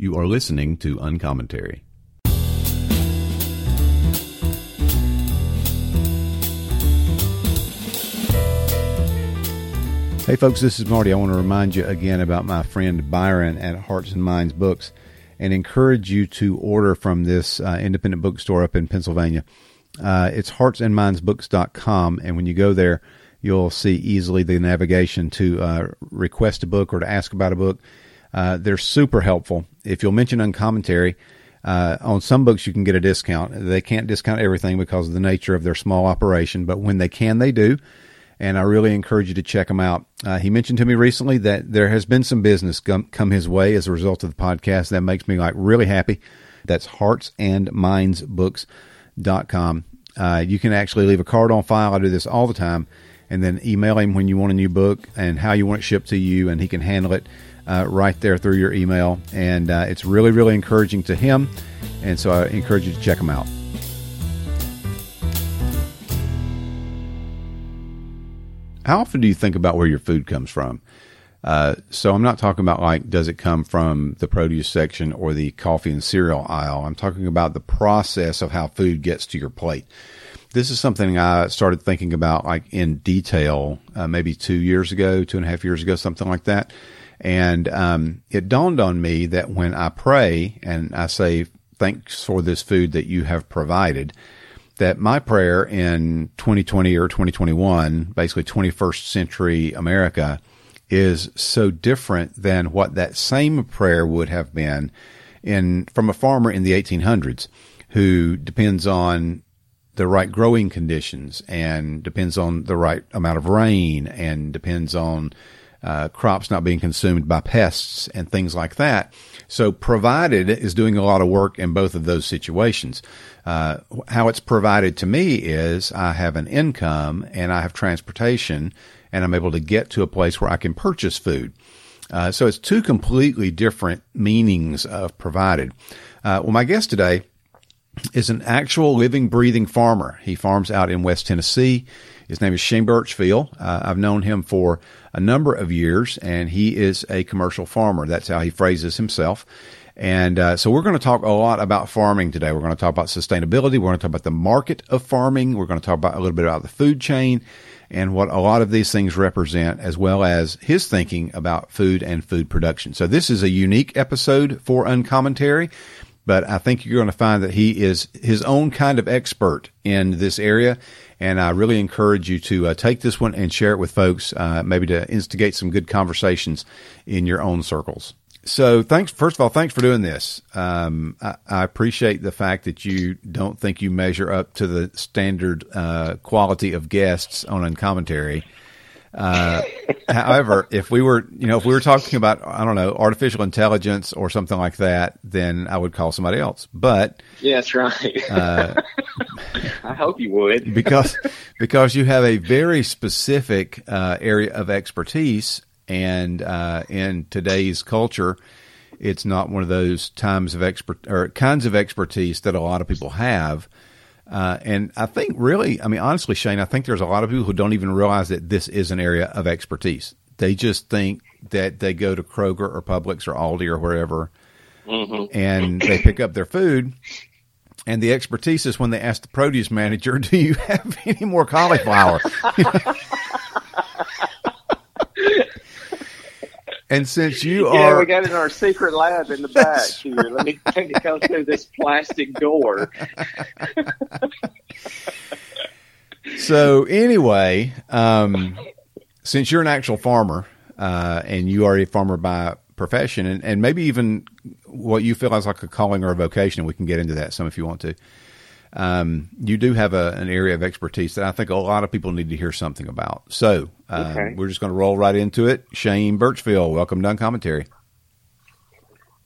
You are listening to Uncommentary. Hey, folks, this is Marty. I want to remind you again about my friend Byron at Hearts and Minds Books and encourage you to order from this uh, independent bookstore up in Pennsylvania. Uh, it's heartsandmindsbooks.com, and when you go there, you'll see easily the navigation to uh, request a book or to ask about a book. Uh, they're super helpful. If you'll mention uncommentary, uh, on some books you can get a discount. They can't discount everything because of the nature of their small operation, but when they can, they do and I really encourage you to check them out. Uh, he mentioned to me recently that there has been some business come, come his way as a result of the podcast. That makes me like really happy. That's heartsandmindsbooks.com. Uh, you can actually leave a card on file. I do this all the time. And then email him when you want a new book and how you want it shipped to you, and he can handle it uh, right there through your email. And uh, it's really, really encouraging to him. And so I encourage you to check him out. How often do you think about where your food comes from? Uh, so I'm not talking about like, does it come from the produce section or the coffee and cereal aisle? I'm talking about the process of how food gets to your plate. This is something I started thinking about like in detail, uh, maybe two years ago, two and a half years ago, something like that. And, um, it dawned on me that when I pray and I say, thanks for this food that you have provided, that my prayer in 2020 or 2021, basically 21st century America, is so different than what that same prayer would have been in from a farmer in the 1800s who depends on the right growing conditions and depends on the right amount of rain and depends on uh, crops not being consumed by pests and things like that. So provided is doing a lot of work in both of those situations. Uh, how it's provided to me is I have an income and I have transportation and I'm able to get to a place where I can purchase food. Uh, so it's two completely different meanings of provided. Uh, well, my guest today is an actual living, breathing farmer. He farms out in West Tennessee. His name is Shane Birchfield. Uh, I've known him for a number of years, and he is a commercial farmer. That's how he phrases himself. And uh, so we're going to talk a lot about farming today. We're going to talk about sustainability. We're going to talk about the market of farming. We're going to talk about a little bit about the food chain and what a lot of these things represent, as well as his thinking about food and food production. So this is a unique episode for Uncommentary but I think you're going to find that he is his own kind of expert in this area. And I really encourage you to uh, take this one and share it with folks, uh, maybe to instigate some good conversations in your own circles. So thanks. First of all, thanks for doing this. Um, I, I, appreciate the fact that you don't think you measure up to the standard uh, quality of guests on Uncommentary. Uh, however, if we were, you know, if we were talking about, I don't know, artificial intelligence or something like that, then I would call somebody else. But yeah, that's right. uh, I hope you would because because you have a very specific uh, area of expertise, and uh, in today's culture, it's not one of those times of expert or kinds of expertise that a lot of people have. Uh, and I think really, I mean, honestly, Shane, I think there's a lot of people who don't even realize that this is an area of expertise. They just think that they go to Kroger or Publix or Aldi or wherever mm-hmm. and they pick up their food. And the expertise is when they ask the produce manager, do you have any more cauliflower? And since you yeah, are, we got in our secret lab in the back here. Let me let me go through this plastic door. so anyway, um, since you're an actual farmer uh, and you are a farmer by profession, and, and maybe even what you feel is like a calling or a vocation, we can get into that some if you want to um, you do have a, an area of expertise that I think a lot of people need to hear something about. So uh, okay. we're just going to roll right into it. Shane Birchfield, welcome to Uncommentary.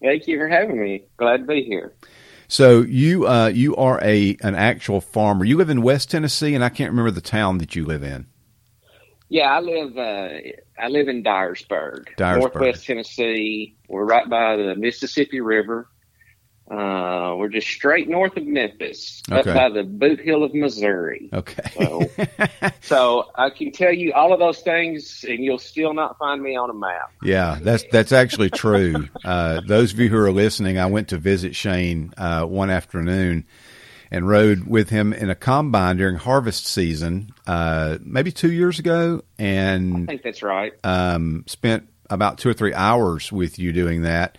Thank you for having me. Glad to be here. So you uh, you are a an actual farmer. You live in West Tennessee, and I can't remember the town that you live in. Yeah, I live uh, I live in Dyersburg, Dyersburg, Northwest Tennessee. We're right by the Mississippi River Uh, we're just straight north of Memphis, Okay. up by the Bootheel of Missouri. Okay. So, so I can tell you all of those things, and you'll still not find me on a map. Yeah, that's that's actually true. Uh, those of you who are listening, I went to visit Shane uh, one afternoon and rode with him in a combine during harvest season, uh, maybe two years ago, and I think that's right. um, spent about two or three hours with you doing that.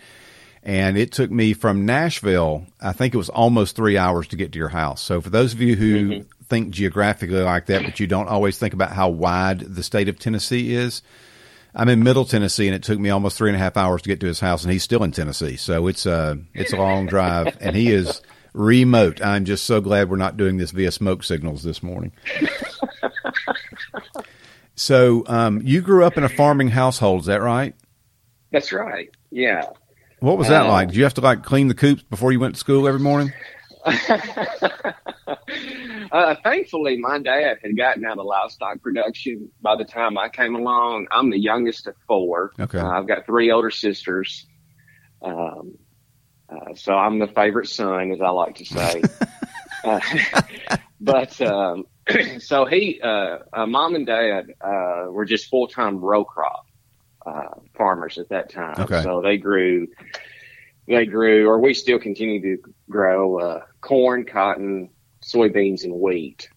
And it took me from Nashville, I think it was almost three hours to get to your house. So for those of you who think geographically like that, but you don't always think about how wide the state of Tennessee is, I'm in Middle Tennessee, and it took me almost three and a half hours to get to his house, and he's still in Tennessee. So it's a it's a long drive, and he is remote. I'm just so glad we're not doing this via smoke signals this morning. so um, you grew up in a farming household, is that right? That's right. Yeah. What was that Uh, like? Did you have to like clean the coops before you went to school every morning? uh, thankfully, my dad had gotten out of livestock production by the time I came along. I'm the youngest of four. Okay. Uh, I've got three older sisters. Um, uh, so I'm the favorite son, as I like to say. uh, but um, so he, uh, uh, mom and dad uh, were just full time row crop uh, farmers at that time. Okay. So they grew, they grew, or we still continue to grow uh, corn, cotton, soybeans, and wheat.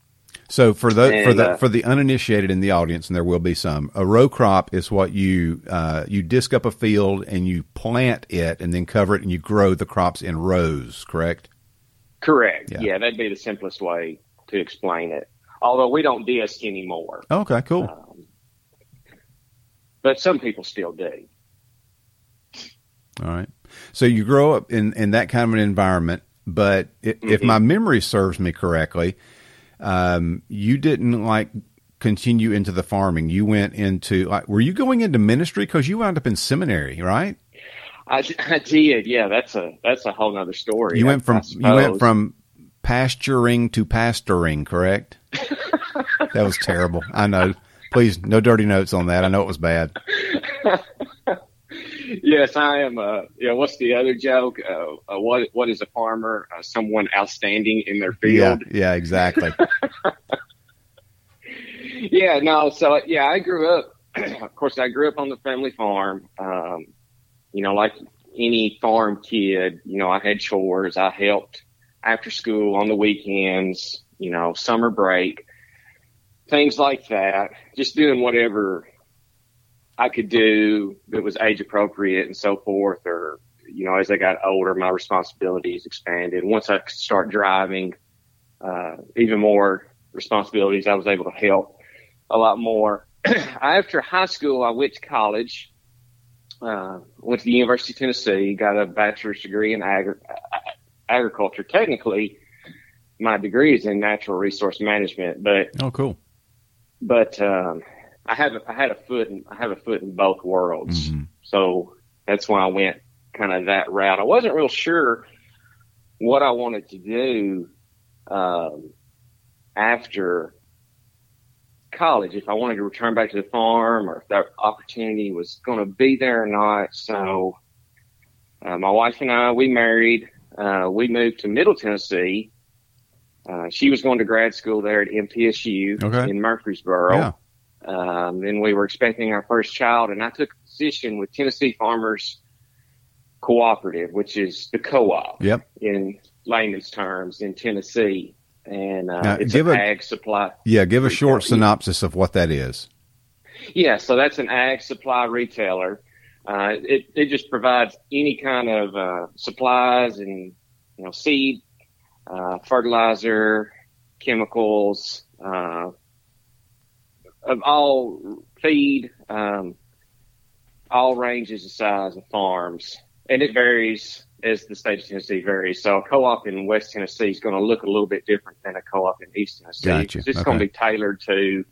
So for the for the uh, for the uninitiated in the audience, and there will be some, a row crop is what you uh, you disc up a field and you plant it and then cover it and you grow the crops in rows. Correct? Correct. Yeah. Yeah. that'd be the simplest way to explain it. Although we don't disc anymore, Okay, cool. um, but some people still do. All right. So you grow up in, in that kind of an environment, but i if Mhm. my memory serves me correctly, um, you didn't like continue into the farming. You went into like, were you going into ministry because you wound up in seminary, right? I, I did. Yeah, that's a that's a whole nother story. You went from you went from pasturing to pastoring, correct? that was terrible. I know. Please, no dirty notes on that. I know it was bad. yes, I am. Uh, yeah. What's the other joke? Uh, uh, what What is a farmer? Uh, someone outstanding in their Yeah, field. yeah, exactly. Yeah. no. So yeah, I grew up. of course, I grew up on the family farm. Um, you know, like any farm kid, you know, I had chores. I helped after school on the weekends. You know, summer break, things like that. Just doing whatever I could do that was age appropriate and so forth. Or you know, as I got older, my responsibilities expanded. Once I start driving, uh, even more responsibilities, I was able to help a lot more. After high school, I went to college, uh, went to the University of Tennessee, got a bachelor's degree in agri- agriculture. Technically, my degree is in natural resource management, but Oh, cool. But um, I have a, I had a foot in, I have a foot in both worlds, Mhm. so that's why I went kind of that route. I wasn't real sure what I wanted to do um, after college, if I wanted to return back to the farm or if that opportunity was going to be there or not. So uh, my wife and I, we married. Uh, we moved to Middle Tennessee. Uh, she was going to grad school there at MTSU Okay. in Murfreesboro. Yeah. Um, then we were expecting our first child, and I took a position with Tennessee Farmers Cooperative, which is the co-op Yep. in layman's terms in Tennessee. And uh, Now, it's give an a- ag supply. Yeah. Give a short Retail. synopsis of what that is. Yeah, so that's an ag supply retailer. Uh, it it just provides any kind of uh, supplies and you know seed, uh, fertilizer, chemicals, uh, of all feed, um, all ranges of size of farms, and it varies as the state of Tennessee varies. So a co-op in West Tennessee is going to look a little bit different than a co-op in East Tennessee. Gotcha. It's Okay. going to be tailored to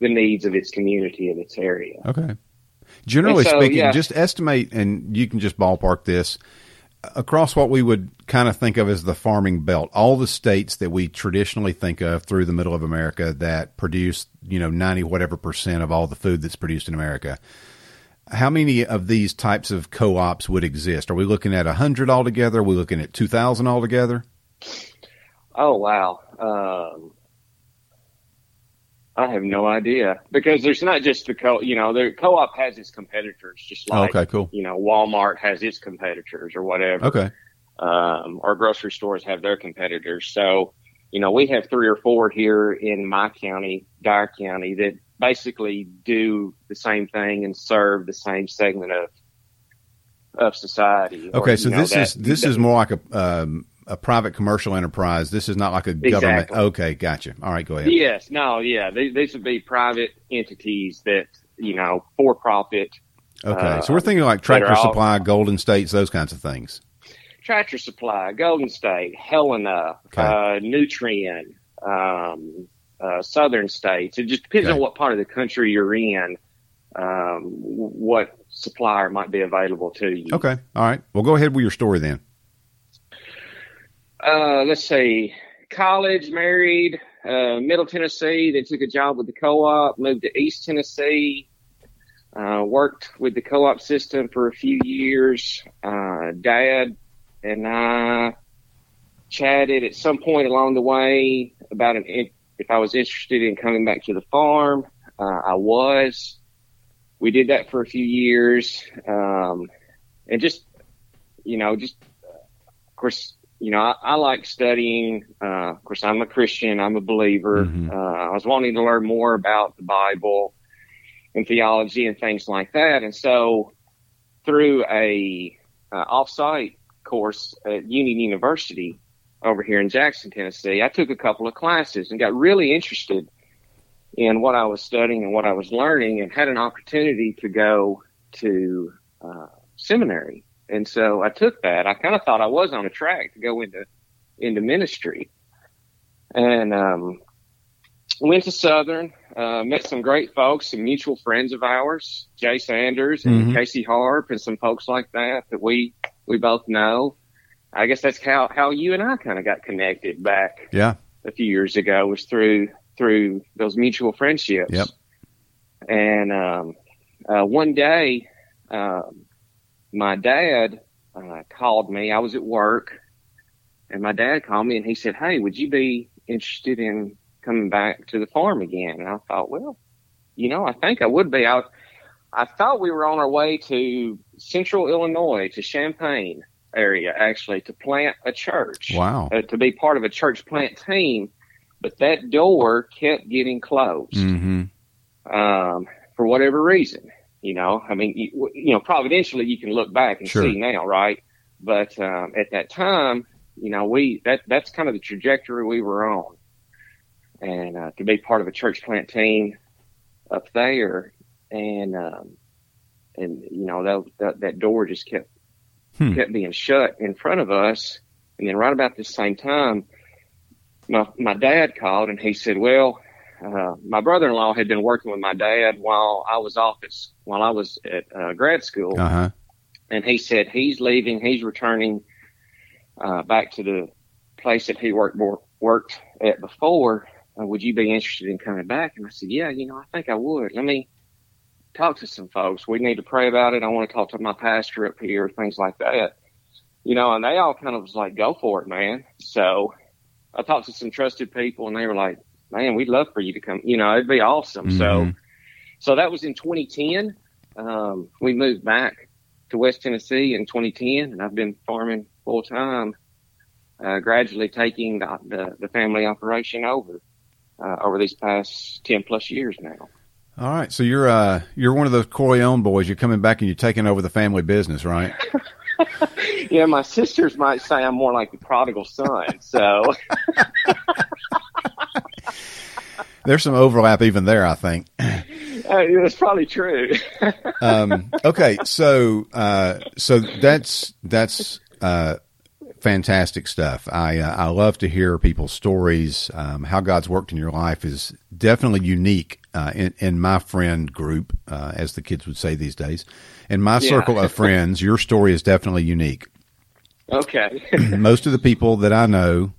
the needs of its community and its area. Okay. Generally so, speaking, yeah. just estimate, and you can just ballpark this across what we would kind of think of as the farming belt. All the states that we traditionally think of through the middle of America that produce, you know, ninety whatever percent of all the food that's produced in America. how many of these types of co-ops would exist? Are we looking at a hundred altogether? Are we looking at two thousand altogether? Oh wow. Um, I have no idea because there's not just the co. You know, the co-op has its competitors, just like okay, cool. you know Walmart has its competitors or whatever. Okay. Um, or grocery stores have their competitors. So, you know, we have three or four here in my county, Dyer County, that basically do the same thing and serve the same segment of of society. Okay, or, so know, this that- is this is more like a um, a private commercial enterprise. This is not like a government. Exactly. Okay, gotcha. All right, go ahead. Yes, no, yeah. These, these would be private entities that, you know, for profit. Okay, Uh, so we're thinking like Tractor all- Supply, Golden States, those kinds of things. Tractor Supply, Golden State, Helena, Okay. uh, Nutrien, um, uh, Southern States. It just depends Okay. on what part of the country you're in, um, what supplier might be available to you. Okay, all right. Well, go ahead with your story then. Uh, let's see. College, married, uh, Middle Tennessee. Then took a job with the co-op. Moved to East Tennessee. Uh, worked with the co-op system for a few years. Uh, Dad and I chatted at some point along the way about an, if I was interested in coming back to the farm. Uh, I was. We did that for a few years, um, and just you know, just of course, you know, I, I like studying. Uh, of course, I'm a Christian. I'm a believer. Mhm. Uh, I was wanting to learn more about the Bible and theology and things like that. And so through a uh, offsite course at Union University over here in Jackson, Tennessee, I took a couple of classes and got really interested in what I was studying and what I was learning and had an opportunity to go to uh, seminary. And so I took that. I kind of thought I was on a track to go into into ministry, and um, went to Southern. Uh, met some great folks, some mutual friends of ours, Jay Sanders and Mhm. Casey Harp, and some folks like that that we we both know. I guess that's how how you and I kind of got connected back Yeah. a few years ago was through through those mutual friendships. Yep. And um, uh, one day, um, my dad uh, called me. I was at work, and my dad called me and he said, "Hey, would you be interested in coming back to the farm again?" And I thought, well, you know, I think I would be. I I thought we were on our way to Central Illinois to Champaign area actually to plant a church Wow. uh, to be part of a church plant team, but that door kept getting closed Mm-hmm. um, for whatever reason. You know, I mean, you, you know, providentially you can look back and Sure. see now, right? But um, at that time, you know, we that that's kind of the trajectory we were on, and uh, to be part of a church plant team up there, and um, and you know that that, that door just kept Hmm. kept being shut in front of us, and then right about the same time, my my dad called and he said, "Well, uh, my brother-in-law had been working with my dad while I was off at while I was at uh, grad school, Uh huh. and he said he's leaving, he's returning uh, back to the place that he worked wor- worked at before. Uh, would you be interested in coming back? And I said, Yeah, you know, I think I would. Let me talk to some folks. We need to pray about it. I want to talk to my pastor up here, things like that. You know, and they all kind of was like, Go for it, man. So I talked to some trusted people, and they were like, Man, we'd love for you to come. You know, it'd be awesome. So Mhm. so that was in 2010. Um, we moved back to West Tennessee in 2010, and I've been farming full time, uh, gradually taking the, the, the family operation over uh, over these past 10 plus years now. All right. So you're uh you're one of those Corleone boys. You're coming back and you're taking over the family business, right? Yeah, my sisters might say I'm more like the prodigal son. So There's some overlap even there, I think. uh, it's probably true. Um, okay, so uh, so that's that's uh, fantastic stuff. I uh, I love to hear people's stories. Um, how God's worked in your life is definitely unique uh, in in my friend group, uh, as the kids would say these days. In my Yeah. circle of friends, your story is definitely unique. okay. Most of the people that I know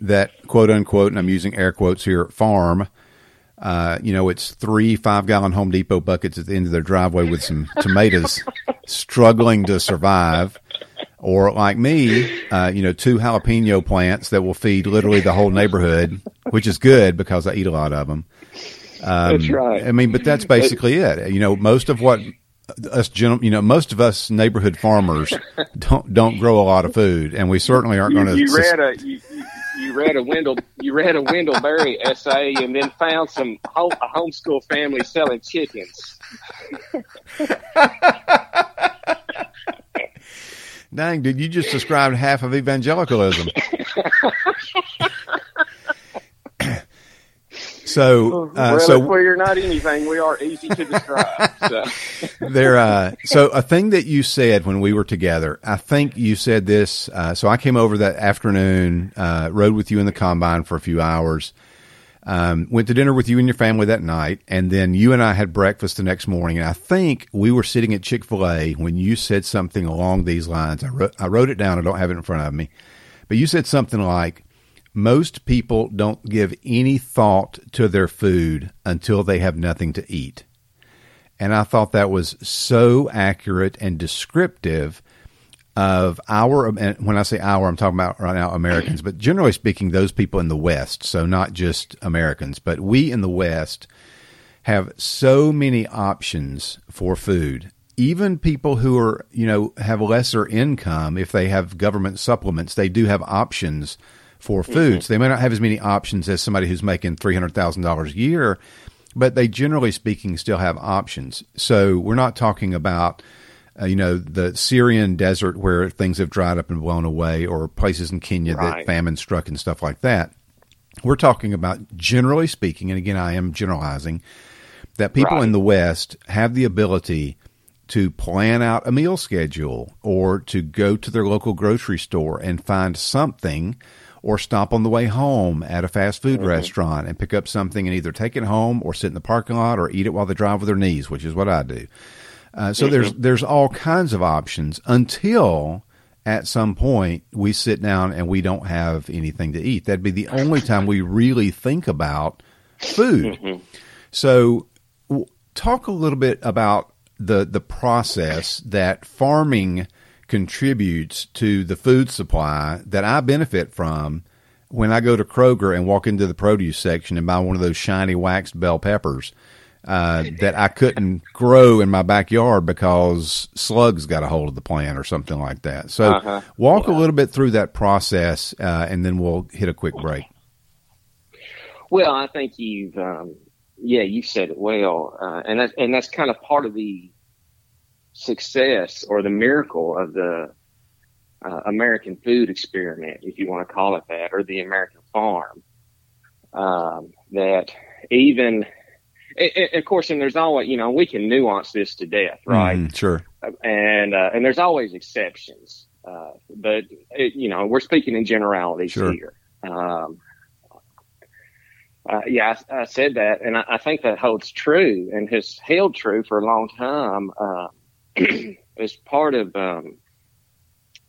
that quote unquote, and I'm using air quotes here, farm Uh, you know, it's three five gallon Home Depot buckets at the end of their driveway with some tomatoes struggling to survive. Or like me, uh, you know, two jalapeno plants that will feed literally the whole neighborhood, which is good because I eat a lot of them. Um, that's right. I mean, but that's basically it. You know, most of what us gen- you know, most of us neighborhood farmers don't don't grow a lot of food, and we certainly aren't going to. You read a you, you read a Wendell you read a Wendell Berry essay, and then found some a homeschool family selling chickens. Dang, dude, you just described half of evangelicalism. So, uh, so we're not anything. We are easy to describe. So. there, uh, so a thing that you said when we were together, I think you said this. Uh, so I came over that afternoon, uh, rode with you in the combine for a few hours, um, went to dinner with you and your family that night, and then you and I had breakfast the next morning. And I think we were sitting at Chick Fil A when you said something along these lines. I wrote, I wrote it down. I don't have it in front of me, but you said something like most people don't give any thought to their food until they have nothing to eat. And I thought that was so accurate and descriptive of our, and when I say our, I'm talking about right now Americans, but generally speaking, those people in the West. So not just Americans, but we in the West have so many options for food. Even people who are, you know, have lesser income, if they have government supplements, they do have options for foods. Mm-hmm. They may not have as many options as somebody who's making three hundred thousand dollars a year, but they generally speaking still have options. So we're not talking about uh, you know the Syrian desert where things have dried up and blown away, or places in Kenya right. that famine struck and stuff like that. We're talking about generally speaking, and again, I am generalizing that people right. in the West have the ability to plan out a meal schedule or to go to their local grocery store and find something or stop on the way home at a fast food mm-hmm. restaurant and pick up something and either take it home or sit in the parking lot or eat it while they drive with their knees, which is what I do. Uh, so mm-hmm. there's there's all kinds of options until at some point we sit down and we don't have anything to eat. That'd be the only time we really think about food. Mm-hmm. So w- talk a little bit about the the process that farming contributes to the food supply that I benefit from when I go to Kroger and walk into the produce section and buy one of those shiny waxed bell peppers uh, that I couldn't grow in my backyard because slugs got a hold of the plant or something like that. So, uh-huh. walk yeah. a little bit through that process, uh, and then we'll hit a quick break. Well, I think you've, um, yeah, you said it well, uh, and that's and that's kind of part of the success or the miracle of the uh, American food experiment, if you want to call it that, or the American farm. Um, that even, and, of course, and there's always, you know, we can nuance this to death, right? Mm, sure. And uh, and there's always exceptions, uh, but it, you know, we're speaking in generalities sure. here. Um, uh, yeah, I, I, said that, and I, I, think that holds true and has held true for a long time. As part of um,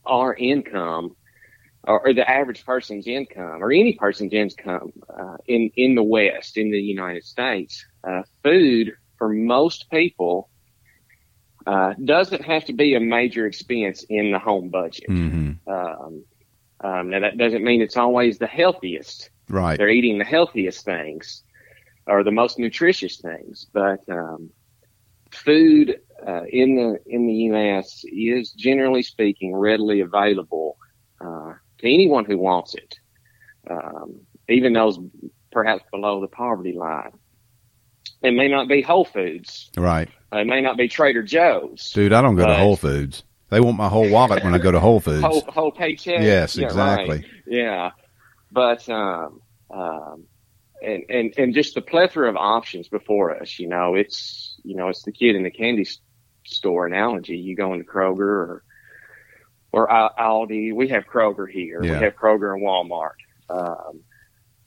our income or, or, the average person's income or any person's income uh, in in the West in the United States, uh, food for most people uh, doesn't have to be a major expense in the home budget. Mm-hmm. Um, um, now that doesn't mean it's always the healthiest. Right, they're eating the healthiest things or the most nutritious things, but um, food uh, in the in the U.S. is generally speaking readily available uh, to anyone who wants it, um, even those perhaps below the poverty line. It may not be Whole Foods, right? It may not be Trader Joe's. Dude, I don't go to Whole Foods. They want my whole wallet when I go to Whole Foods. whole, whole paycheck. Yes, yeah, exactly. Right. Yeah, but um, um, and and and just the plethora of options before us. You know, it's you know it's the kid in the candy store analogy. You go into Kroger or or Aldi. We have Kroger here. Yeah. We have Kroger and Walmart. Um,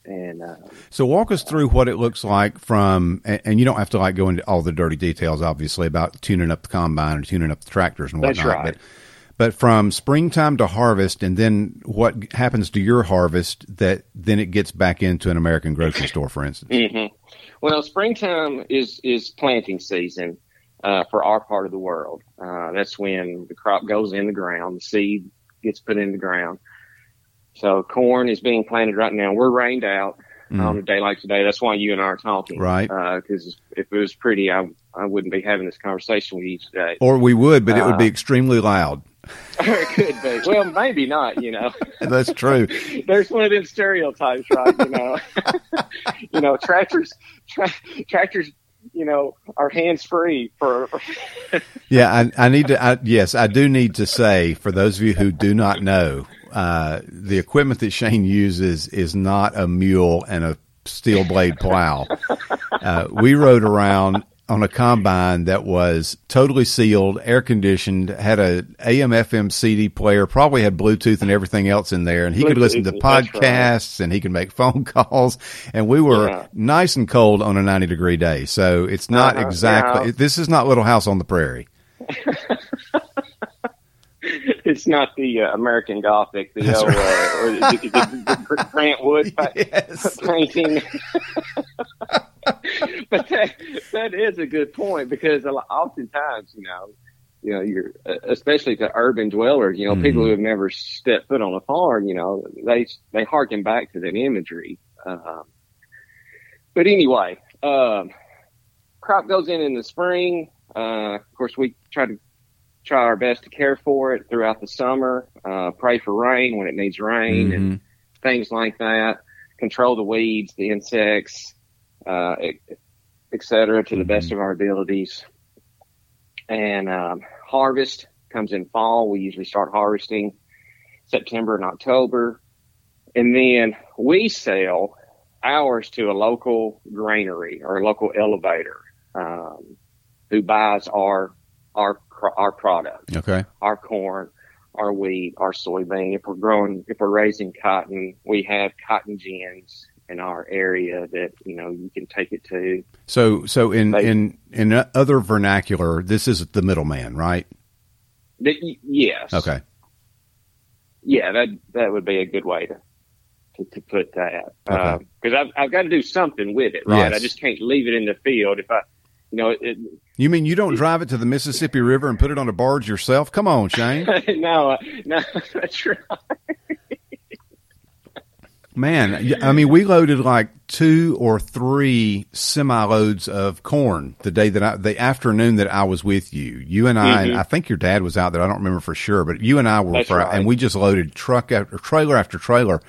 and uh, so, walk us through what it looks like from, and, and, you don't have to like go into all the dirty details, obviously, about tuning up the combine or tuning up the tractors and whatnot. Right. But, but from springtime to harvest, and then what happens to your harvest that then it gets back into an American grocery store, for instance? Mm-hmm. Well, springtime is is planting season uh, for our part of the world. Uh, that's when the crop goes in the ground, the seed gets put in the ground. So corn is being planted right now. We're rained out Mm. on a day like today. That's why you and I are talking, Right. Because if it was pretty, I I wouldn't be having this conversation with you today. Or we would, but it would be Uh, extremely loud. it could be. Well, maybe not. You know. That's true. there's one of them stereotypes, right? You know, you know, tractors, tra- tractors, you know, are hands free for. Yeah, I, I need to. I, yes, I do need to say for those of you who do not know, uh, the equipment that Shane uses is not a mule and a steel blade plow. Uh, we rode around on a combine that was totally sealed, air conditioned, had a AM FM CD player, probably had Bluetooth and everything else in there, and he could listen to Bluetooth, that's right. podcasts and he could make phone calls. And we were Yeah. nice and cold on a ninety degree day, so it's not Uh-huh, exactly. yeah. This is not Little House on the Prairie. it's not the uh, American Gothic, the old, uh, or the, the, the, the Grant Wood Yes. painting. but that, that is a good point because oftentimes, you know, you know, you're especially to urban dwellers, you know, people Mhm. who have never stepped foot on a farm, you know, they they harken back to that imagery. Um, but anyway, um, crop goes in in the spring. Uh, of course, we try to try our best to care for it throughout the summer. Uh, pray for rain when it needs rain and Mhm. things like that. Control the weeds, the insects, uh, et, et cetera, to the best of our abilities. And um, harvest comes in fall. We usually start harvesting September and October, and then we sell ours to a local granary or a local elevator um, who buys our our our product Okay. our corn, our wheat, our soybean. If we're growing, if we're raising cotton, we have cotton gins in our area that you know you can take it to. So, so in They- in in other vernacular, this is the middleman, right? Y- yes. Okay. Yeah, that that would be a good way to to, to put that Okay. Uh, because I've I've got to do something with it, right? Yes. I just can't leave it in the field if I. You know, it, You mean you don't drive it to the Mississippi River and put it on a barge yourself? Come on, Shane. no, uh, no, that's right. Man, I mean, we loaded like two or three semi loads of corn the day that I, the afternoon that I was with you. You and I, Mhm. I think your dad was out there. I don't remember for sure, but you and I were, for, right. and we just loaded truck after trailer after trailer.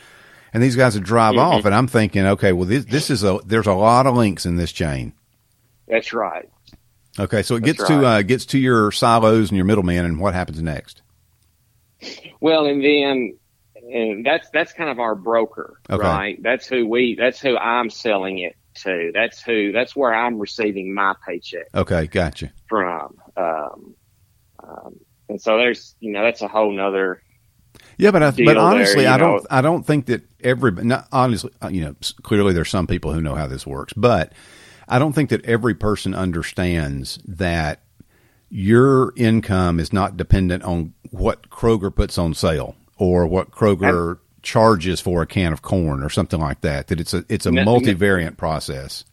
And these guys would drive Mhm. off, and I'm thinking, okay, well, this, this is a, there's a lot of links in this chain. That's right. Okay, so it That's gets to uh, gets to your silos and your middlemen, and what happens next? Well, and then and that's that's kind of our broker, Okay. right? That's who we that's who I'm selling it to. That's who that's where I'm receiving my paycheck Okay, gotcha. from. Um, um, and so there's you know that's a whole nother Yeah, but I, but honestly, you I don't. I don't think that every Not honestly, uh, you know, clearly there's some people who know how this works, but I don't think that every person understands that your income is not dependent on what Kroger puts on sale or what Kroger charges for a can of corn or something like that. That it's a it's a No, no. process.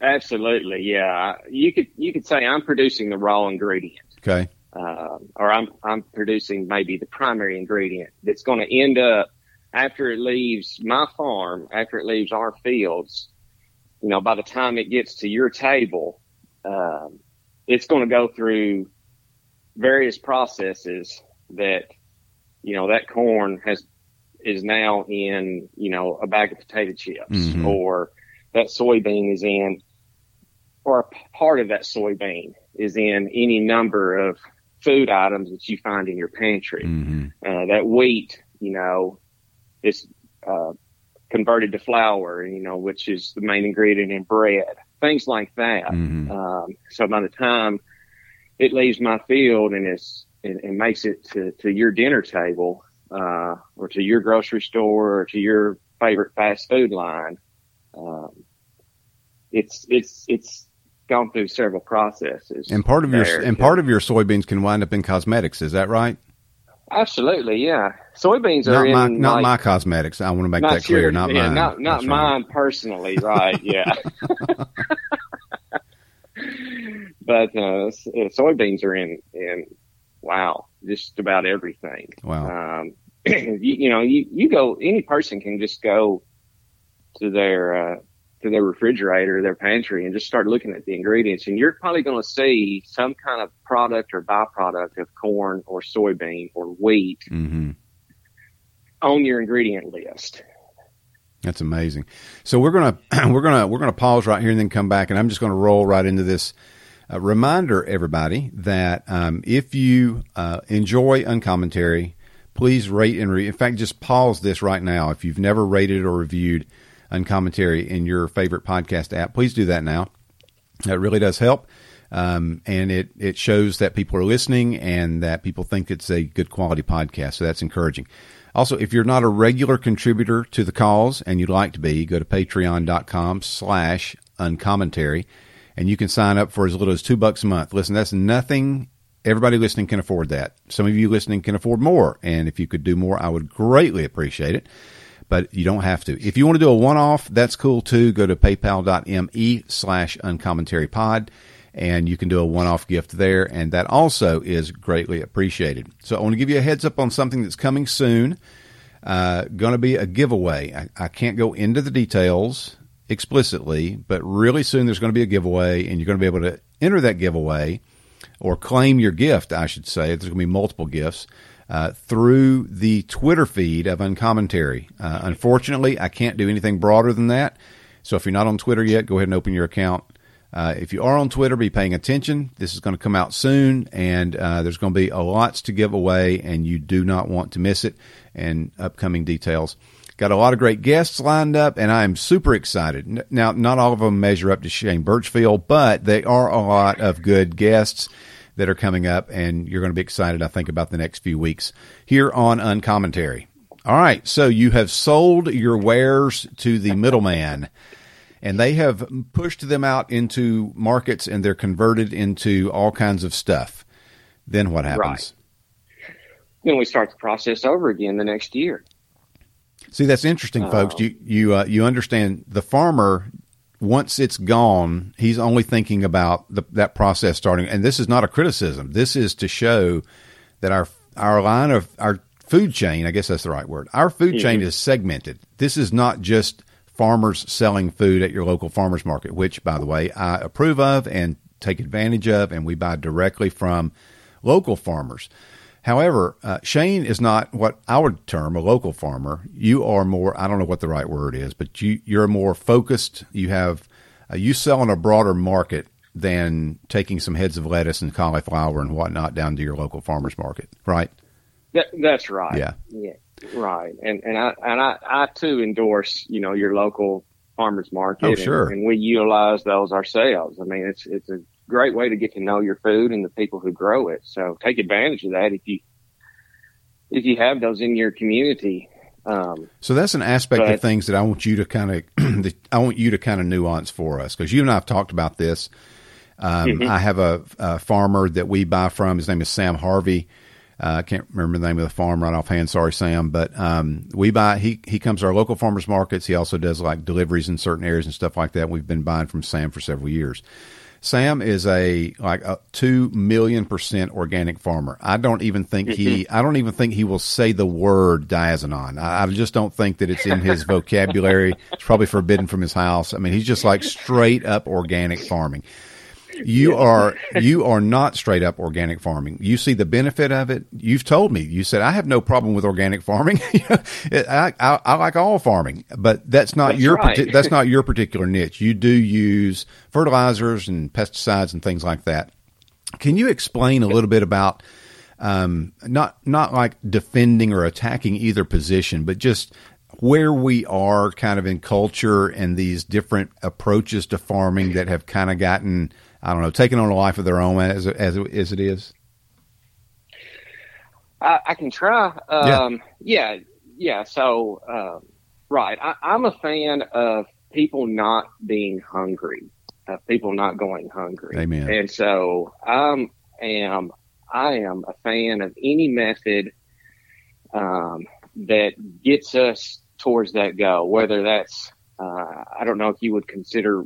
absolutely yeah. You could you could say I'm producing the raw ingredient. Okay. um, or I'm I'm producing maybe the primary ingredient that's going to end up after it leaves my farm, after it leaves our fields. You know, by the time it gets to your table, um, it's going to go through various processes that you know that corn has is now in you know a bag of potato chips Mhm. or that soybean is in or a part of that soybean is in any number of food items that you find in your pantry. hmm Uh, that wheat, you know, is uh, converted to flour, you know, which is the main ingredient in bread, things like that. hmm Um, so by the time it leaves my field and it's and, and makes it to, to your dinner table, uh, or to your grocery store or to your favorite fast food line, um, it's it's it's gone through several processes. And part of your and part of your soybeans can wind up in cosmetics. Is that right? absolutely, yeah. Soybeans Not are my in not like, my cosmetics. I want to make that your- clear. Not yeah, mine. Not not That's right. mine personally, right? Yeah. but uh, soybeans are in in wow, just about everything. Wow. Um, you, you know, you you go. Any person can just go to their uh, to their refrigerator, their pantry, and just start looking at the ingredients, and you're probably going to see some kind of product or byproduct of corn or soybean or wheat Mm-hmm. on your ingredient list. That's amazing. So we're gonna we're gonna we're gonna pause right here and then come back, and I'm just gonna roll right into this. Uh, reminder, everybody, that um, if you uh, enjoy uncommentary, please rate and re- in fact just pause this right now. If you've never rated or reviewed uncommentary in your favorite podcast app, please do that now. That really does help. Um, and it, it shows that people are listening and that people think it's a good quality podcast. So that's encouraging. Also, if you're not a regular contributor to the cause and you'd like to be, go to patreon.com slash uncommentary and you can sign up for as little as two bucks a month. Listen, that's nothing. Everybody listening can afford that. Some of you listening can afford more. And if you could do more, I would greatly appreciate it. But you don't have to. If you want to do a one off, that's cool too. Go to paypal.me slash uncommentary pod and you can do a one off gift there. And that also is greatly appreciated. So I want to give you a heads up on something that's coming soon. Uh, going to be a giveaway. I, I can't go into the details explicitly, but really soon there's going to be a giveaway, and you're going to be able to enter that giveaway or claim your gift, I should say. There's going to be multiple gifts uh, through the Twitter feed of Uncommentary. Uh, unfortunately, I can't do anything broader than that. So if you're not on Twitter yet, go ahead and open your account. Uh, if you are on Twitter, be paying attention. This is going to come out soon, and uh, there's going to be a lots to give away, and you do not want to miss it. And upcoming details. Got a lot of great guests lined up, and I am super excited. Now, not all of them measure up to Shane Birchfield, but they are a lot of good guests that are coming up, and you're going to be excited, I think, about the next few weeks here on Uncommentary. All right, so you have sold your wares to the middleman, and they have pushed them out into markets, and they're converted into all kinds of stuff. Then what happens? Right. Then we start the process over again the next year. See, that's interesting, folks. You you uh, you understand the farmer once it's gone, he's only thinking about the, that process starting. And this is not a criticism. This is to show that our our line of our food chain, I guess that's the right word. Our food mm-hmm. chain is segmented. This is not just farmers selling food at your local farmers market, which, by the way, I approve of and take advantage of, and we buy directly from local farmers. However, uh, Shane is not what I would term a local farmer. You are more, I don't know what the right word is, but you, you're more focused. You have, uh, you sell in a broader market than taking some heads of lettuce and cauliflower and whatnot down to your local farmer's market, right? That, that's right. Yeah. Yeah. Right. And, and I, and I, I too endorse, you know, your local farmer's market. Oh, sure. And, and we utilize those ourselves. I mean, it's, it's a great way to get to know your food and the people who grow it. So take advantage of that if you if you have those in your community. Um, so that's an aspect but, of things that I want you to kind of I want you to kind of nuance for us because you and I have talked about this. Um, mm-hmm. I have a, a, farmer that we buy from. His name is Sam Harvey. Uh, I can't remember the name of the farm right offhand. Sorry, Sam. But um, we buy. He he comes to our local farmers markets. He also does like deliveries in certain areas and stuff like that. We've been buying from Sam for several years. Sam is a like a two million percent organic farmer. I don't even think he mm-hmm. I don't even think he will say the word diazinon. I, I just don't think that it's in his vocabulary. It's probably forbidden from his house. I mean, he's just like straight up organic farming. You are you are not straight up organic farming. You see the benefit of it. You've told me. You said I have no problem with organic farming. I, I, I, like all farming, but that's not that's your right. that's not your particular niche. You do use fertilizers and pesticides and things like that. Can you explain a little bit about um, not not like defending or attacking either position, but just where we are kind of in culture and these different approaches to farming that have kind of gotten I don't know, taking on a life of their own as as, as it is? I, I can try. Um, yeah. yeah, yeah. So, uh, right, I, I'm a fan of people not being hungry, of people not going hungry. Amen. And so, I am I am a fan of any method um, that gets us towards that goal, whether that's uh, I don't know if you would consider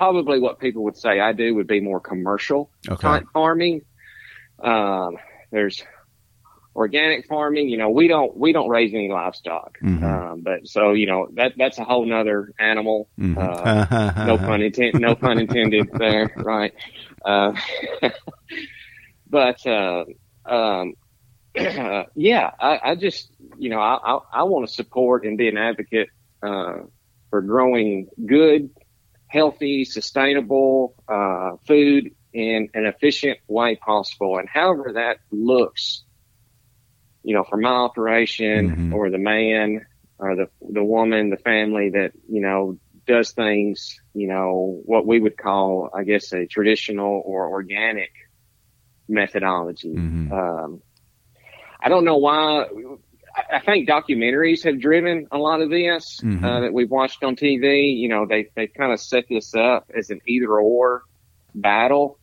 probably what people would say I do would be more commercial Okay. farming. Um, there's organic farming. You know, we don't we don't raise any livestock, Mhm. um, but so you know that that's a whole nother animal. Mhm. Uh, no pun intended. No pun intended there, right? Uh, but uh, um, yeah, I, I just you know I I, I want to support and be an advocate uh, for growing good, healthy, sustainable uh, food in an efficient way possible, and however that looks, you know, for my operation Mhm. or the man or the the woman, the family that you know does things, you know, what we would call, I guess, a traditional or organic methodology. Mhm. Um, I don't know why. I- think documentaries have driven a lot of this Mhm. uh, that we've watched on TV. You know, they they kind of set this up as an either or battle.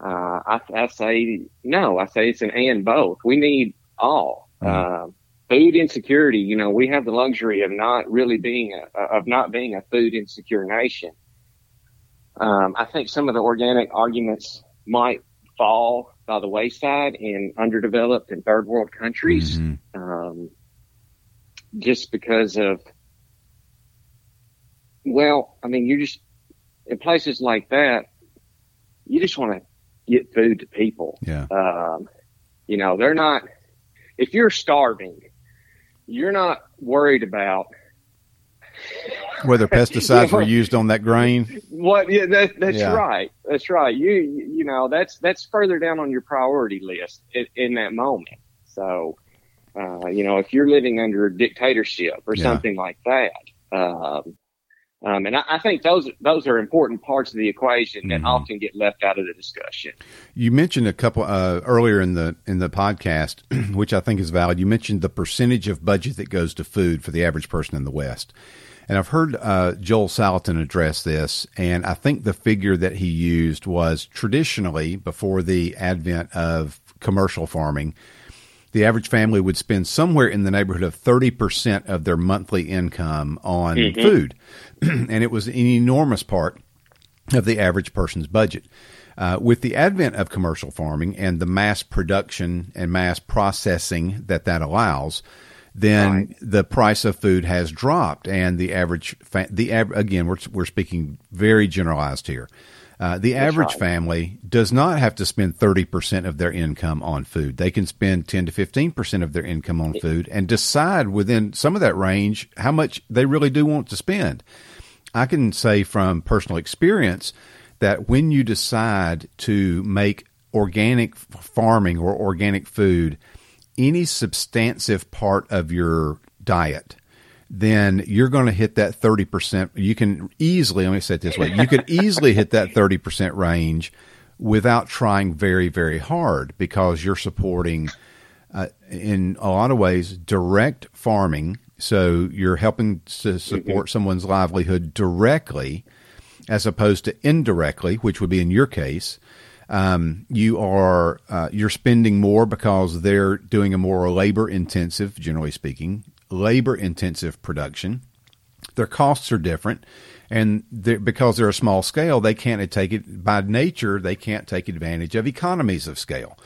Uh, I, I say no. I say it's an and both. We need all. Mhm. Uh, food insecurity. You know, we have the luxury of not really being a, of not being a food insecure nation. Um, I think some of the organic arguments might fall by the wayside in underdeveloped and third world countries, Mhm. um, just because of, well, I mean, you just, in places like that, you just want to get food to people. Yeah. Um, you know, they're not, if you're starving, you're not worried about Whether pesticides were used on that grain. What? Yeah, that, that's Yeah. right. That's right. You you know that's that's further down on your priority list in, in that moment. So, uh, you know, if you're living under a dictatorship or Yeah. something like that, um, um, and I, I think those those are important parts of the equation that Mhm. often get left out of the discussion. You mentioned a couple uh, earlier in the in the podcast, which I think is valid. You mentioned the percentage of budget that goes to food for the average person in the West, and I've heard uh, Joel Salatin address this, and I think the figure that he used was traditionally before the advent of commercial farming. The average family would spend somewhere in the neighborhood of 30% of their monthly income on Mhm. food. and it was an enormous part of the average person's budget. Uh, with the advent of commercial farming and the mass production and mass processing that that allows, then Right. the price of food has dropped, and the average fa- the av- again we're we're speaking very generalized here. Uh, the average right. family does not have to spend 30% of their income on food. They can spend 10 to 15% of their income on food and decide within some of that range how much they really do want to spend. I can say from personal experience that when you decide to make organic farming or organic food any substantive part of your diet, then you're going to hit that 30%. You can easily, let me say it this way, you could easily hit that 30% range without trying very, very hard because you're supporting, uh, in a lot of ways, direct farming. So you're helping to support someone's livelihood directly as opposed to indirectly, which would be in your case. Um, you are uh, you're spending more because they're doing a more labor intensive, generally speaking, labor intensive production. Their costs are different, and they're, because they're a small scale, they can't take it by nature. They can't take advantage of economies of scale.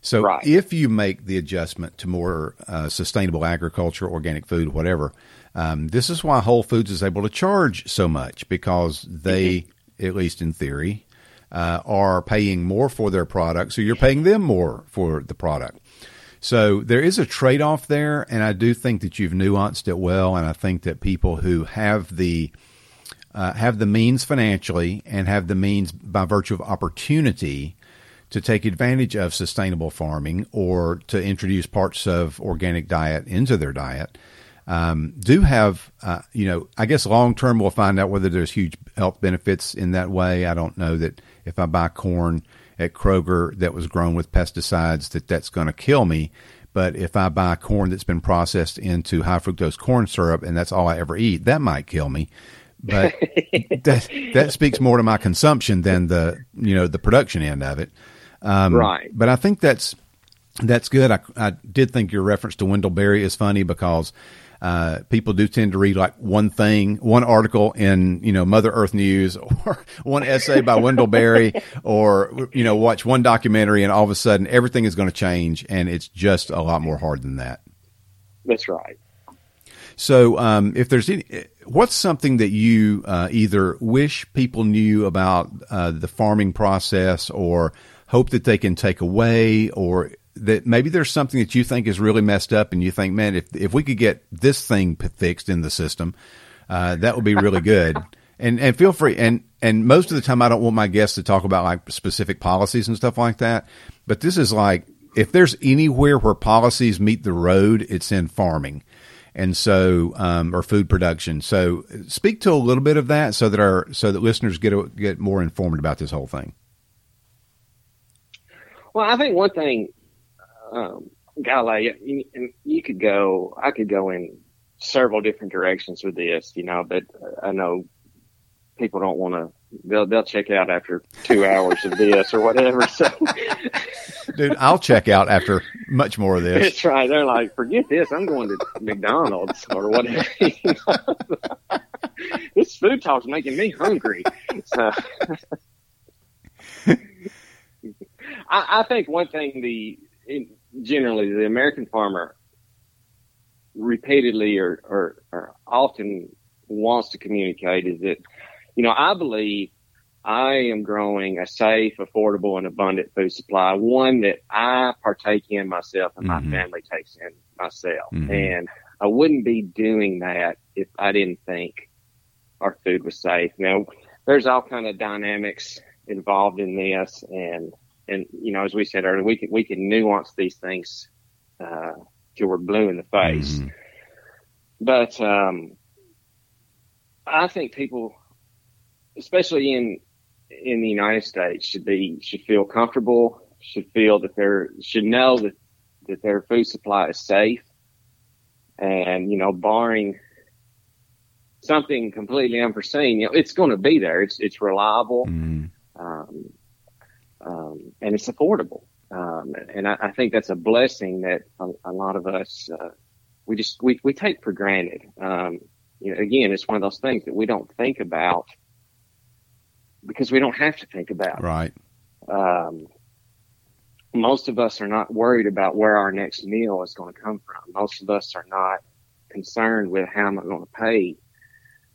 So Right. if you make the adjustment to more uh, sustainable agriculture, organic food, whatever, um, this is why Whole Foods is able to charge so much because they, at least in theory, uh, are paying more for their product. So you're paying them more for the product. So there is a trade off there, and I do think that you've nuanced it well. And I think that people who have the uh, have the means financially and have the means by virtue of opportunity to take advantage of sustainable farming or to introduce parts of organic diet into their diet um, do have, uh, you know, I guess long term we'll find out whether there's huge health benefits in that way. I don't know that if I buy corn at Kroger that was grown with pesticides that that's going to kill me. But if I buy corn that's been processed into high fructose corn syrup and that's all I ever eat, that might kill me. But that that speaks more to my consumption than the you know the production end of it. Um, Right. But I think that's That's good. I, I did think your reference to Wendell Berry is funny because uh, people do tend to read like one thing, one article in, you know, Mother Earth News or one essay by Wendell Berry or, you know, watch one documentary and all of a sudden everything is going to change. And it's just a lot more hard than that. That's right. So, um, if there's any, what's something that you uh, either wish people knew about uh, the farming process or hope that they can take away or that maybe there's something that you think is really messed up and you think, man, if, if we could get this thing fixed in the system, uh, that would be really good. and, and feel free. And, and most of the time I don't want my guests to talk about like specific policies and stuff like that. But this is like, if there's anywhere where policies meet the road, it's in farming. And so, um, or food production. So speak to a little bit of that so that our, so that listeners get, get more informed about this whole thing. Well, I think one thing um, golly, you, you could go, I could go in several different directions with this, you know, but I know people don't want to, they'll, they'll check out after two hours of this or whatever. So, dude, I'll check out after much more of this. That's right. They're like, forget this. I'm going to McDonald's or whatever. this food talk's making me hungry. So, I, I think one thing the, generally the American farmer repeatedly or, or, or often wants to communicate is that, you know, I believe I am growing a safe, affordable, and abundant food supply, one that I partake in myself and mm-hmm. my family takes in myself. Mm-hmm. And I wouldn't be doing that if I didn't think our food was safe. Now, there's all kind of dynamics involved in this, and and you know, as we said earlier, we can we can nuance these things uh, till we're blue in the face. Mm-hmm. But um, I think people, especially in in the United States, should be should feel comfortable, should feel that they're should know that that their food supply is safe, and you know, barring something completely unforeseen, you know, it's going to be there. It's it's reliable. Mm. Um, and it's affordable. Um, and I, I, think that's a blessing that a, a lot of us uh, we just we, we take for granted. Um, you know, again, it's one of those things that we don't think about because we don't have to think about. Right. Um, most of us are not worried about where our next meal is going to come from. Most of us are not concerned with how am I going to pay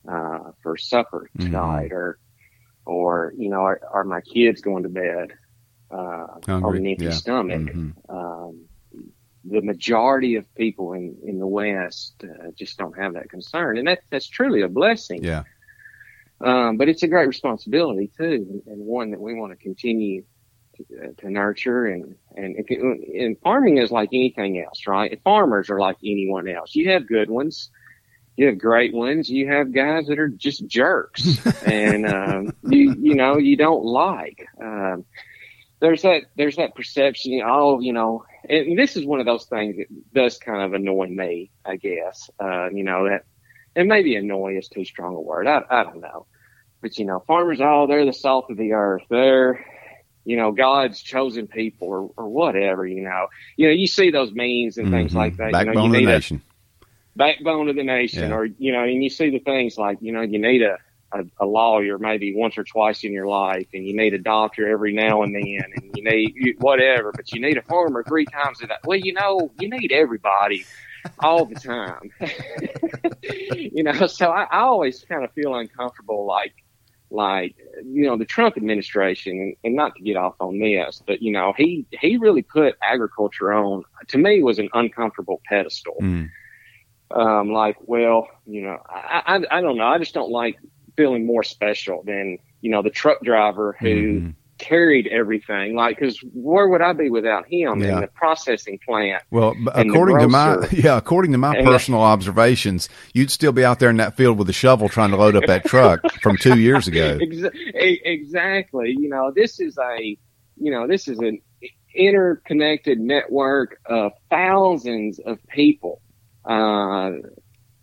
uh, for supper mm-hmm. tonight mm-hmm. or or you know, are, are my kids going to bed uh, on an empty yeah. stomach? Mm-hmm. Um, the majority of people in in the West uh, just don't have that concern, and that's that's truly a blessing. Yeah. Um, but it's a great responsibility too, and, one that we want to continue to, uh, to nurture. And and if and farming is like anything else, right? Farmers are like anyone else. You have good ones, you have great ones. You have guys that are just jerks, and um, you you know you don't like. Um, there's that there's that perception. Oh, you know, and this is one of those things that does kind of annoy me. I guess uh, you know that, and maybe annoy is too strong a word. I I don't know, but you know, farmers, oh, they're the salt of the earth. They're you know, God's chosen people or, or whatever, you know. You know, you see those memes and things mm-hmm. like that. Backbone you know, you of the nation. A, backbone of the nation, yeah. or you know, and you see the things like you know, you need a, a, a lawyer maybe once or twice in your life, and you need a doctor every now and then, and you need you, whatever, but you need a farmer three times a day. Well, you know, you need everybody all the time. you know, so I, I always kind of feel uncomfortable, like like you know the Trump administration, and not to get off on this, but you know he he really put agriculture on to me was an uncomfortable pedestal. Mm um, like, well, you know, I, I, I don't know. I just don't like feeling more special than, you know, the truck driver who mm-hmm. carried everything. Like, cause where would I be without him yeah. in the processing plant? Well, according to my, yeah, according to my personal observations, you'd still be out there in that field with a shovel trying to load up that truck from two years ago. Exactly. You know, this is a, you know, this is an interconnected network of thousands of people uh,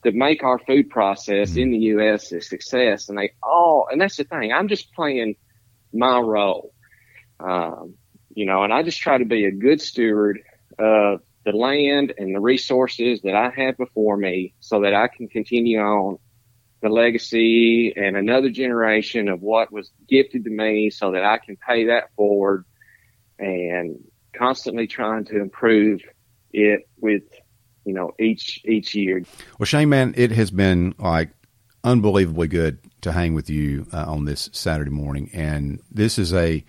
to make our food process in the U.S. a success. And they all, and that's the thing. I'm just playing my role, um, you know, and I just try to be a good steward of the land and the resources that I have before me so that I can continue on the legacy and another generation of what was gifted to me so that I can pay that forward and constantly trying to improve it with, you know, each, each year. Well, Shane, man, it has been like unbelievably good to hang with you uh, on this Saturday morning. And this is a,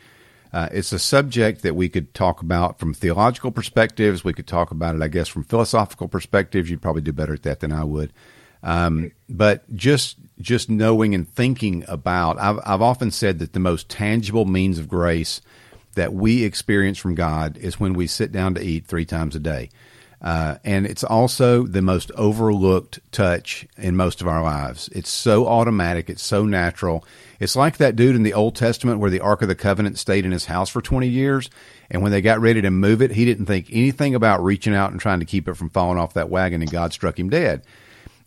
uh, it's a subject that we could talk about from theological perspectives. We could talk about it, I guess, from philosophical perspectives. You'd probably do better at that than I would. Um, but just just knowing and thinking about, I've, I've often said that the most tangible means of grace that we experience from God is when we sit down to eat three times a day. Uh, and it's also the most overlooked touch in most of our lives. It's so automatic. It's so natural. It's like that dude in the Old Testament where the Ark of the Covenant stayed in his house for 20 years. And when they got ready to move it, he didn't think anything about reaching out and trying to keep it from falling off that wagon and God struck him dead.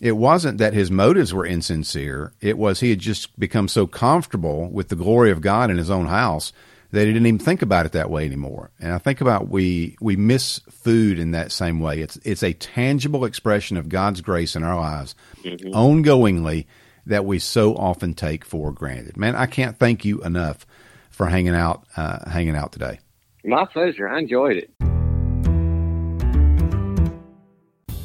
It wasn't that his motives were insincere. It was he had just become so comfortable with the glory of God in his own house he didn't even think about it that way anymore. And I think about we we miss food in that same way. It's it's a tangible expression of God's grace in our lives, mm-hmm. ongoingly that we so often take for granted. Man, I can't thank you enough for hanging out uh, hanging out today. My pleasure. I enjoyed it.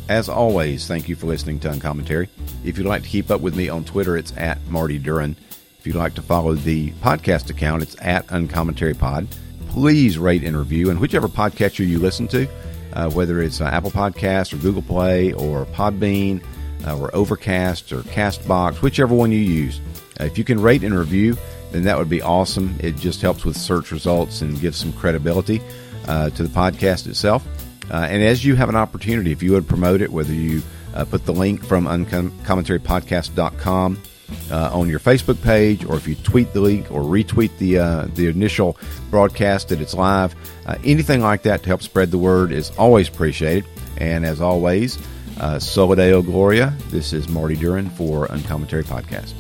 As always, thank you for listening to Uncommentary. If you'd like to keep up with me on Twitter, it's at Marty Duren. If you'd like to follow the podcast account, it's at Uncommentary Pod. Please rate and review, and whichever podcatcher you listen to, uh, whether it's uh, Apple Podcast or Google Play or Podbean uh, or Overcast or Castbox, whichever one you use. Uh, if you can rate and review, then that would be awesome. It just helps with search results and gives some credibility uh, to the podcast itself. Uh, and as you have an opportunity, if you would promote it, whether you put the link from uncommentarypodcast.com uh, on your Facebook page, or if you tweet the link or retweet the uh, the initial broadcast that it's live, uh, anything like that to help spread the word is always appreciated. And as always, uh, Soli Deo Gloria. This is Marty Duren for Uncommentary Podcast.